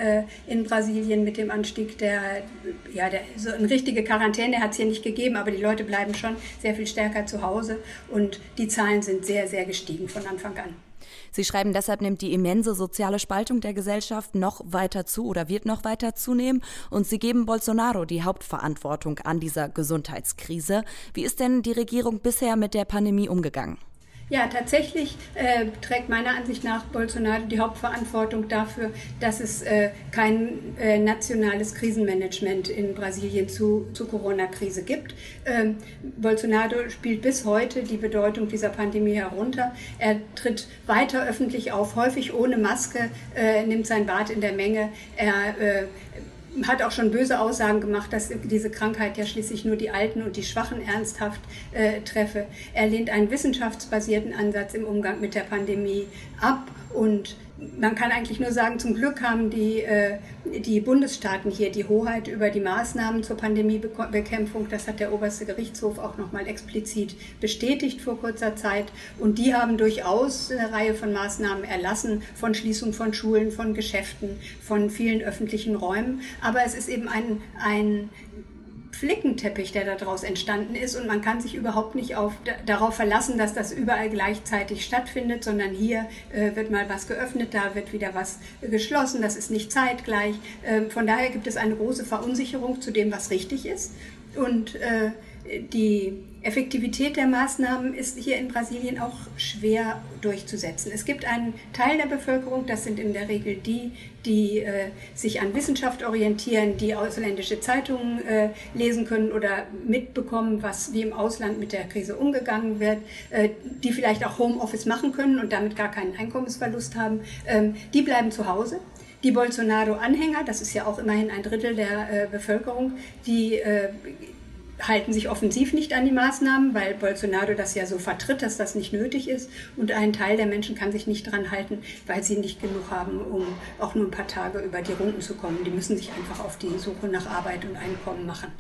in Brasilien mit dem Anstieg der, ja, der, so eine richtige Quarantäne hat es hier nicht gegeben, aber die Leute bleiben schon sehr viel stärker zu Hause und die Zahlen sind sehr, sehr gestiegen von Anfang an. Sie schreiben, deshalb nimmt die immense soziale Spaltung der Gesellschaft noch weiter zu oder wird noch weiter zunehmen. Und Sie geben Bolsonaro die Hauptverantwortung an dieser Gesundheitskrise. Wie ist denn die Regierung bisher mit der Pandemie umgegangen? Ja, tatsächlich äh, trägt meiner Ansicht nach Bolsonaro die Hauptverantwortung dafür, dass es äh, kein äh, nationales Krisenmanagement in Brasilien zu, zur Corona-Krise gibt. Ähm, Bolsonaro spielt bis heute die Bedeutung dieser Pandemie herunter. Er tritt weiter öffentlich auf, häufig ohne Maske, äh, nimmt sein Bad in der Menge. Er äh, hat auch schon böse Aussagen gemacht, dass diese Krankheit ja schließlich nur die Alten und die Schwachen ernsthaft äh, treffe. Er lehnt einen wissenschaftsbasierten Ansatz im Umgang mit der Pandemie ab und man kann eigentlich nur sagen, zum Glück haben die, äh, die Bundesstaaten hier die Hoheit über die Maßnahmen zur Pandemiebekämpfung. Das hat der oberste Gerichtshof auch nochmal explizit bestätigt vor kurzer Zeit. Und die haben durchaus eine Reihe von Maßnahmen erlassen, von Schließung von Schulen, von Geschäften, von vielen öffentlichen Räumen. Aber es ist eben ein, ein Flickenteppich, der daraus entstanden ist. Und man kann sich überhaupt nicht auf, darauf verlassen, dass das überall gleichzeitig stattfindet, sondern hier äh, wird mal was geöffnet, da wird wieder was geschlossen. Das ist nicht zeitgleich. Ähm, von daher gibt es eine große Verunsicherung zu dem, was richtig ist. Und äh, die Effektivität der Maßnahmen ist hier in Brasilien auch schwer durchzusetzen. Es gibt einen Teil der Bevölkerung, das sind in der Regel die, die äh, sich an Wissenschaft orientieren, die ausländische Zeitungen äh, lesen können oder mitbekommen, was wie im Ausland mit der Krise umgegangen wird, äh, die vielleicht auch Homeoffice machen können und damit gar keinen Einkommensverlust haben. Ähm, die bleiben zu Hause. Die Bolsonaro-Anhänger, das ist ja auch immerhin ein Drittel der äh, Bevölkerung, die äh, halten sich offensiv nicht an die Maßnahmen, weil Bolsonaro das ja so vertritt, dass das nicht nötig ist. Und ein Teil der Menschen kann sich nicht dran halten, weil sie nicht genug haben, um auch nur ein paar Tage über die Runden zu kommen. Die müssen sich einfach auf die Suche nach Arbeit und Einkommen machen.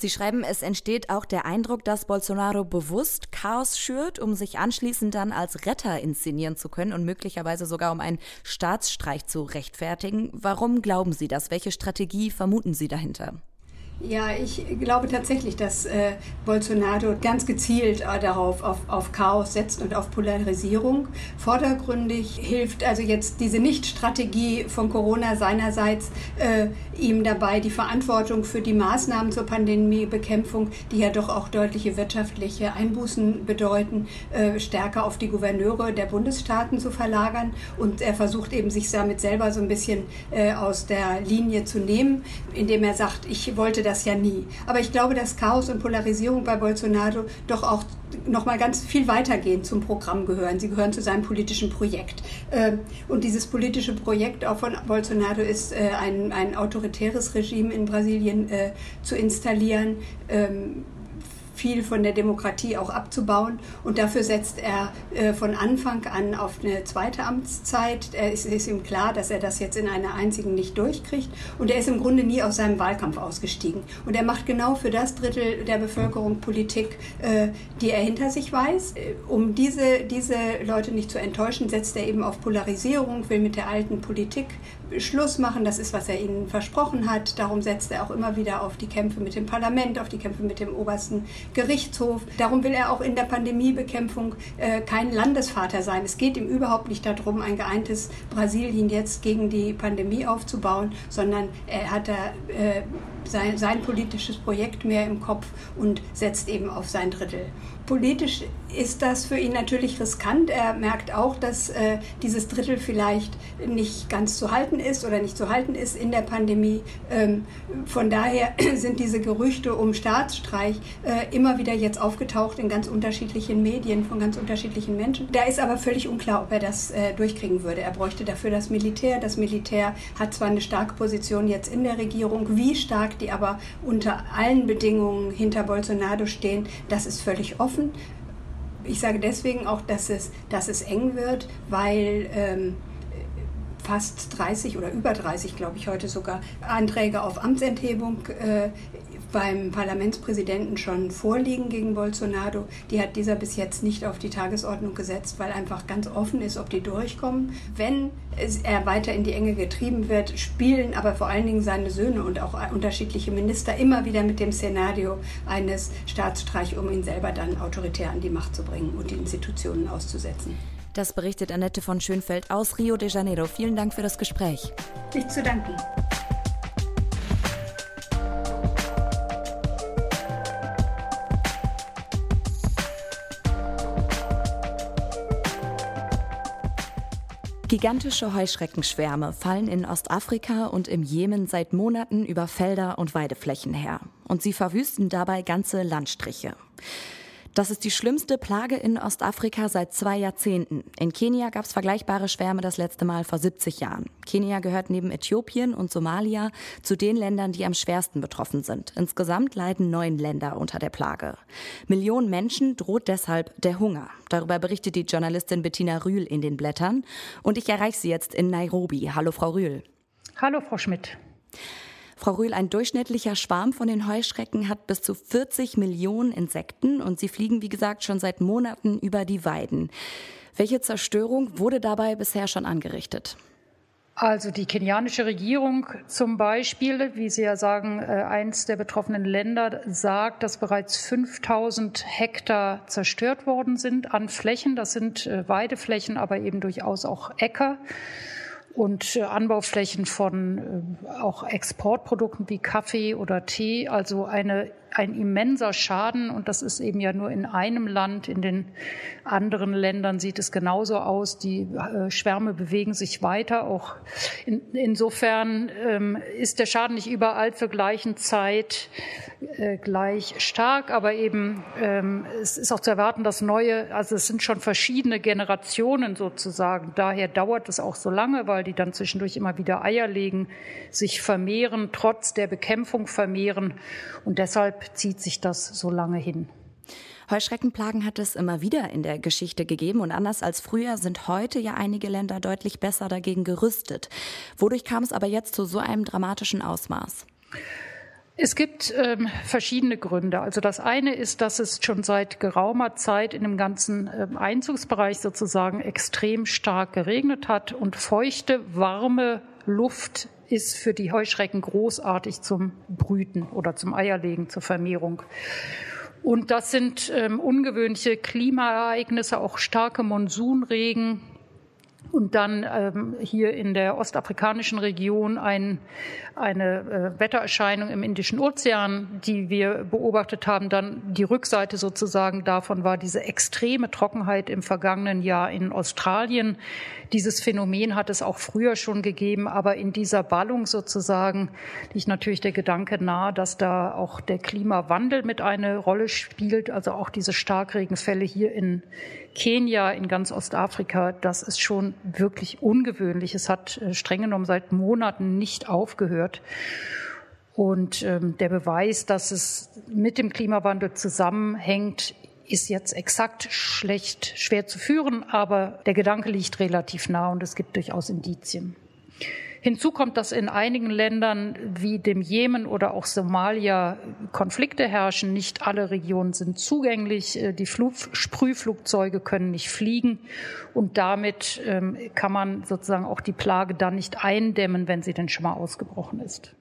Sie schreiben, es entsteht auch der Eindruck, dass Bolsonaro bewusst Chaos schürt, um sich anschließend dann als Retter inszenieren zu können und möglicherweise sogar um einen Staatsstreich zu rechtfertigen. Warum glauben Sie das? Welche Strategie vermuten Sie dahinter? Ja, ich glaube tatsächlich, dass äh, Bolsonaro ganz gezielt äh, darauf auf, auf Chaos setzt und auf Polarisierung. Vordergründig hilft also jetzt diese Nicht-Strategie von Corona seinerseits äh, ihm dabei, die Verantwortung für die Maßnahmen zur Pandemiebekämpfung, die ja doch auch deutliche wirtschaftliche Einbußen bedeuten, äh, stärker auf die Gouverneure der Bundesstaaten zu verlagern. Und er versucht eben sich damit selber so ein bisschen äh, aus der Linie zu nehmen, indem er sagt, ich wollte das ja nie. Aber ich glaube, dass Chaos und Polarisierung bei Bolsonaro doch auch noch mal ganz viel weitergehen zum Programm gehören. Sie gehören zu seinem politischen Projekt. Ähm, und dieses politische Projekt auch von Bolsonaro ist, äh, ein, ein autoritäres Regime in Brasilien äh, zu installieren ähm, viel von der Demokratie auch abzubauen. Und dafür setzt er äh, von Anfang an auf eine zweite Amtszeit. Ist, ist, ihm klar, dass er das jetzt in einer einzigen nicht durchkriegt. Und er ist im Grunde nie aus seinem Wahlkampf ausgestiegen. Und er macht genau für das Drittel der Bevölkerung Politik, äh, die er hinter sich weiß. Äh, um diese, diese Leute nicht zu enttäuschen, setzt er eben auf Polarisierung, will mit der alten Politik Schluss machen. Das ist, was er ihnen versprochen hat. Darum setzt er auch immer wieder auf die Kämpfe mit dem Parlament, auf die Kämpfe mit dem obersten Gerichtshof. Darum will er auch in der Pandemiebekämpfung äh, kein Landesvater sein. Es geht ihm überhaupt nicht darum, ein geeintes Brasilien jetzt gegen die Pandemie aufzubauen, sondern er hat da äh, sein, sein politisches Projekt mehr im Kopf und setzt eben auf sein Drittel. Politisch ist das für ihn natürlich riskant. Er merkt auch, dass äh, dieses Drittel vielleicht nicht ganz zu halten ist oder nicht zu halten ist in der Pandemie. Ähm, von daher sind diese Gerüchte um Staatsstreich äh, immer wieder jetzt aufgetaucht in ganz unterschiedlichen Medien von ganz unterschiedlichen Menschen. Da ist aber völlig unklar, ob er das äh, durchkriegen würde. Er bräuchte dafür das Militär. Das Militär hat zwar eine starke Position jetzt in der Regierung, wie stark die aber unter allen Bedingungen hinter Bolsonaro stehen, das ist völlig offen. Ich sage deswegen auch, dass es, dass es eng wird, weil ähm, fast 30 oder über 30, glaube ich, heute sogar Anträge auf Amtsenthebung äh, beim Parlamentspräsidenten schon vorliegen gegen Bolsonaro. Die hat dieser bis jetzt nicht auf die Tagesordnung gesetzt, weil einfach ganz offen ist, ob die durchkommen. Wenn er weiter in die Enge getrieben wird, spielen aber vor allen Dingen seine Söhne und auch unterschiedliche Minister immer wieder mit dem Szenario eines Staatsstreich, um ihn selber dann autoritär an die Macht zu bringen und die Institutionen auszusetzen. Das berichtet Annette von Schönfeld aus Rio de Janeiro. Vielen Dank für das Gespräch. Nicht zu danken. Gigantische Heuschreckenschwärme fallen in Ostafrika und im Jemen seit Monaten über Felder und Weideflächen her. Und sie verwüsten dabei ganze Landstriche. Das ist die schlimmste Plage in Ostafrika seit zwei Jahrzehnten. In Kenia gab es vergleichbare Schwärme das letzte Mal vor 70 Jahren. Kenia gehört neben Äthiopien und Somalia zu den Ländern, die am schwersten betroffen sind. Insgesamt leiden neun Länder unter der Plage. Millionen Menschen droht deshalb der Hunger. Darüber berichtet die Journalistin Bettina Rühl in den Blättern. Und ich erreiche sie jetzt in Nairobi. Hallo, Frau Rühl. Hallo, Frau Schmidt. Frau Rühl, ein durchschnittlicher Schwarm von den Heuschrecken hat bis zu 40 Millionen Insekten und sie fliegen, wie gesagt, schon seit Monaten über die Weiden. Welche Zerstörung wurde dabei bisher schon angerichtet? Also die kenianische Regierung zum Beispiel, wie Sie ja sagen, äh, eins der betroffenen Länder sagt, dass bereits 5000 Hektar zerstört worden sind an Flächen. Das sind äh, Weideflächen, aber eben durchaus auch Äcker und äh, Anbauflächen von auch Exportprodukten wie Kaffee oder Tee, also eine ein immenser Schaden und das ist eben ja nur in einem Land. In den anderen Ländern sieht es genauso aus. Die äh, Schwärme bewegen sich weiter. Auch in, insofern ähm, ist der Schaden nicht überall zur gleichen Zeit äh, gleich stark, aber eben ähm, es ist auch zu erwarten, dass neue, also es sind schon verschiedene Generationen sozusagen. Daher dauert es auch so lange, weil die dann zwischendurch immer wieder Eier legen, sich vermehren, trotz der Bekämpfung vermehren und deshalb zieht sich das so lange hin. Heuschreckenplagen hat es immer wieder in der Geschichte gegeben und anders als früher sind heute ja einige Länder deutlich besser dagegen gerüstet. Wodurch kam es aber jetzt zu so einem dramatischen Ausmaß? Es gibt ähm, verschiedene Gründe. Also das eine ist, dass es schon seit geraumer Zeit in dem ganzen ähm, Einzugsbereich sozusagen extrem stark geregnet hat und feuchte, warme Luft ist für die Heuschrecken großartig zum Brüten oder zum Eierlegen, zur Vermehrung. Und das sind ähm, ungewöhnliche Klimaereignisse, auch starke Monsunregen, und dann ähm, hier in der ostafrikanischen Region ein, eine äh, Wettererscheinung im Indischen Ozean, die wir beobachtet haben. Dann die Rückseite sozusagen davon war diese extreme Trockenheit im vergangenen Jahr in Australien. Dieses Phänomen hat es auch früher schon gegeben, aber in dieser Ballung sozusagen liegt natürlich der Gedanke nahe, dass da auch der Klimawandel mit eine Rolle spielt, also auch diese Starkregenfälle hier in Kenia, in ganz Ostafrika, das ist schon wirklich ungewöhnlich. Es hat äh, streng genommen seit Monaten nicht aufgehört. Und ähm, der Beweis, dass es mit dem Klimawandel zusammenhängt, ist jetzt exakt schlecht, schwer zu führen, aber der Gedanke liegt relativ nah und es gibt durchaus Indizien. Hinzu kommt, dass in einigen Ländern wie dem Jemen oder auch Somalia Konflikte herrschen. Nicht alle Regionen sind zugänglich. Äh, die Flug Sprühflugzeuge können nicht fliegen. Und damit ähm, kann man sozusagen auch die Plage dann nicht eindämmen, wenn sie denn schon mal ausgebrochen ist.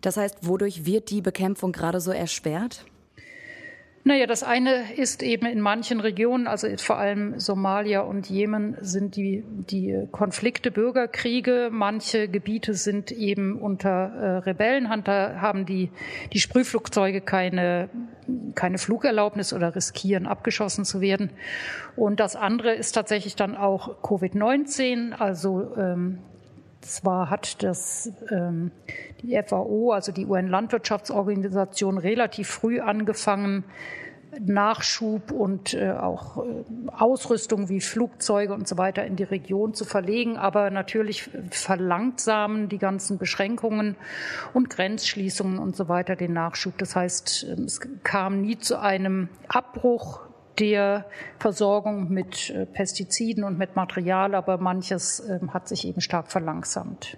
Das heißt, wodurch wird die Bekämpfung gerade so erschwert? Naja, das eine ist eben in manchen Regionen, also vor allem Somalia und Jemen, sind die, die Konflikte Bürgerkriege. Manche Gebiete sind eben unter äh, Rebellenhand. Da haben die, die Sprühflugzeuge keine, keine Flugerlaubnis oder riskieren, abgeschossen zu werden. Und das andere ist tatsächlich dann auch Covid-19, also ähm, zwar hat das ähm, die FAO, also die UN-Landwirtschaftsorganisation, relativ früh angefangen, Nachschub und äh, auch äh, Ausrüstung wie Flugzeuge und so weiter in die Region zu verlegen. Aber natürlich verlangsamen die ganzen Beschränkungen und Grenzschließungen und so weiter den Nachschub. Das heißt, ähm, es kam nie zu einem Abbruch der Versorgung mit äh, Pestiziden und mit Material, aber manches ähm, hat sich eben stark verlangsamt.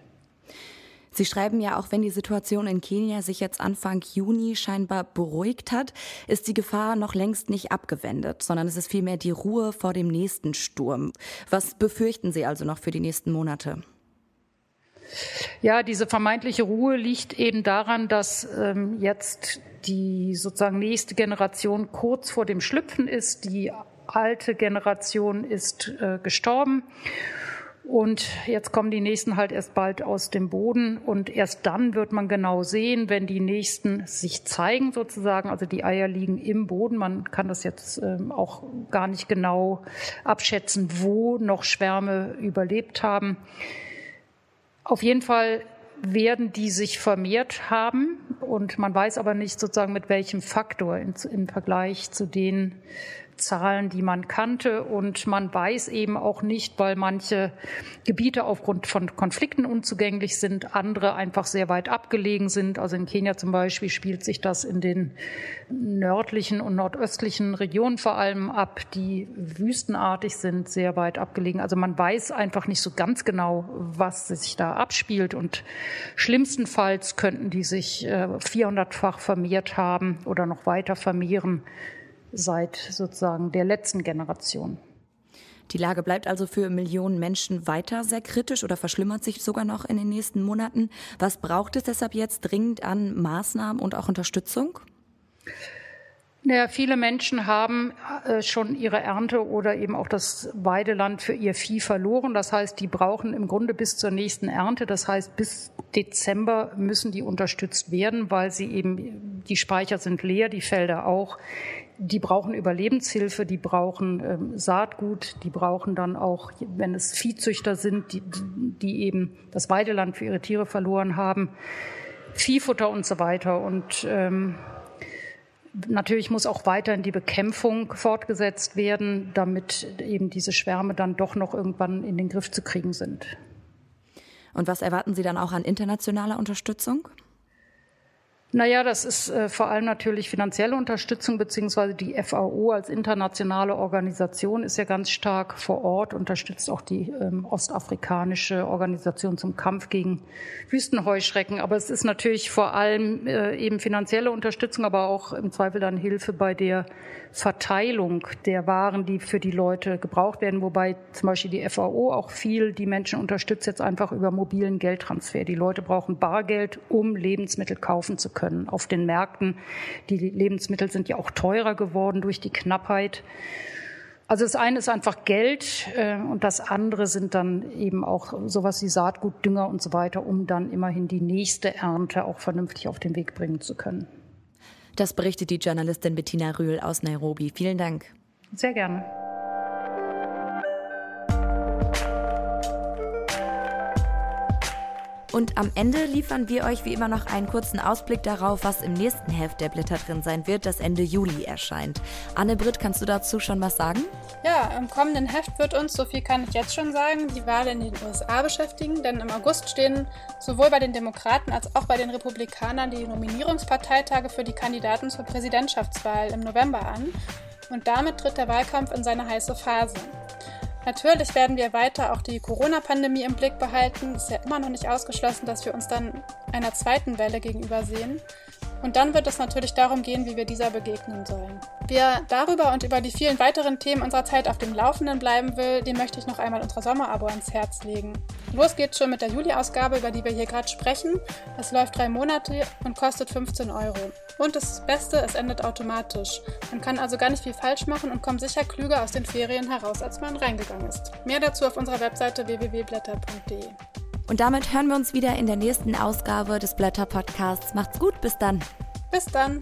Sie schreiben ja, auch wenn die Situation in Kenia sich jetzt Anfang Juni scheinbar beruhigt hat, ist die Gefahr noch längst nicht abgewendet, sondern es ist vielmehr die Ruhe vor dem nächsten Sturm. Was befürchten Sie also noch für die nächsten Monate? Ja, diese vermeintliche Ruhe liegt eben daran, dass ähm, jetzt die sozusagen nächste Generation kurz vor dem Schlüpfen ist. Die alte Generation ist äh, gestorben. Und jetzt kommen die nächsten halt erst bald aus dem Boden. Und erst dann wird man genau sehen, wenn die nächsten sich zeigen sozusagen. Also die Eier liegen im Boden. Man kann das jetzt ähm, auch gar nicht genau abschätzen, wo noch Schwärme überlebt haben. Auf jeden Fall werden die sich vermehrt haben und man weiß aber nicht sozusagen mit welchem Faktor im Vergleich zu den Zahlen, die man kannte. Und man weiß eben auch nicht, weil manche Gebiete aufgrund von Konflikten unzugänglich sind, andere einfach sehr weit abgelegen sind. Also in Kenia zum Beispiel spielt sich das in den nördlichen und nordöstlichen Regionen vor allem ab, die wüstenartig sind, sehr weit abgelegen. Also man weiß einfach nicht so ganz genau, was sich da abspielt. Und schlimmstenfalls könnten die sich 400-fach äh, vermehrt haben oder noch weiter vermehren seit sozusagen der letzten Generation. Die Lage bleibt also für Millionen Menschen weiter sehr kritisch oder verschlimmert sich sogar noch in den nächsten Monaten. Was braucht es deshalb jetzt dringend an Maßnahmen und auch Unterstützung? Naja, viele Menschen haben äh, schon ihre Ernte oder eben auch das Weideland für ihr Vieh verloren. Das heißt, die brauchen im Grunde bis zur nächsten Ernte. Das heißt, bis Dezember müssen die unterstützt werden, weil sie eben, die Speicher sind leer, die Felder auch die brauchen Überlebenshilfe, die brauchen ähm, Saatgut, die brauchen dann auch, wenn es Viehzüchter sind, die, die eben das Weideland für ihre Tiere verloren haben, Viehfutter und so weiter. Und ähm, natürlich muss auch weiterhin die Bekämpfung fortgesetzt werden, damit eben diese Schwärme dann doch noch irgendwann in den Griff zu kriegen sind. Und was erwarten Sie dann auch an internationaler Unterstützung? Naja, das ist äh, vor allem natürlich finanzielle Unterstützung, beziehungsweise die FAO als internationale Organisation ist ja ganz stark vor Ort, unterstützt auch die ähm, ostafrikanische Organisation zum Kampf gegen Wüstenheuschrecken. Aber es ist natürlich vor allem äh, eben finanzielle Unterstützung, aber auch im Zweifel dann Hilfe bei der Verteilung der Waren, die für die Leute gebraucht werden, wobei zum Beispiel die FAO auch viel die Menschen unterstützt jetzt einfach über mobilen Geldtransfer. Die Leute brauchen Bargeld, um Lebensmittel kaufen zu können auf den Märkten. Die Lebensmittel sind ja auch teurer geworden durch die Knappheit. Also das eine ist einfach Geld äh, und das andere sind dann eben auch sowas wie Saatgut, Dünger und so weiter, um dann immerhin die nächste Ernte auch vernünftig auf den Weg bringen zu können. Das berichtet die Journalistin Bettina Rühl aus Nairobi. Vielen Dank. Sehr gerne. Und am Ende liefern wir euch wie immer noch einen kurzen Ausblick darauf, was im nächsten Heft der Blätter drin sein wird, das Ende Juli erscheint. Anne Britt, kannst du dazu schon was sagen? Ja, im kommenden Heft wird uns, so viel kann ich jetzt schon sagen, die Wahl in den USA beschäftigen, denn im August stehen sowohl bei den Demokraten als auch bei den Republikanern die Nominierungsparteitage für die Kandidaten zur Präsidentschaftswahl im November an. Und damit tritt der Wahlkampf in seine heiße Phase. Natürlich werden wir weiter auch die Corona-Pandemie im Blick behalten. Es ist ja immer noch nicht ausgeschlossen, dass wir uns dann einer zweiten Welle gegenüber sehen. Und dann wird es natürlich darum gehen, wie wir dieser begegnen sollen. Wer darüber und über die vielen weiteren Themen unserer Zeit auf dem Laufenden bleiben will, dem möchte ich noch einmal unser Sommerabo ans Herz legen. Los geht's schon mit der Juli-Ausgabe, über die wir hier gerade sprechen. Es läuft drei Monate und kostet 15 Euro. Und das Beste, es endet automatisch. Man kann also gar nicht viel falsch machen und kommt sicher klüger aus den Ferien heraus, als man reingegangen ist. Mehr dazu auf unserer Webseite www.blätter.de. Und damit hören wir uns wieder in der nächsten Ausgabe des Blätter Podcasts. Macht's gut, bis dann. Bis dann.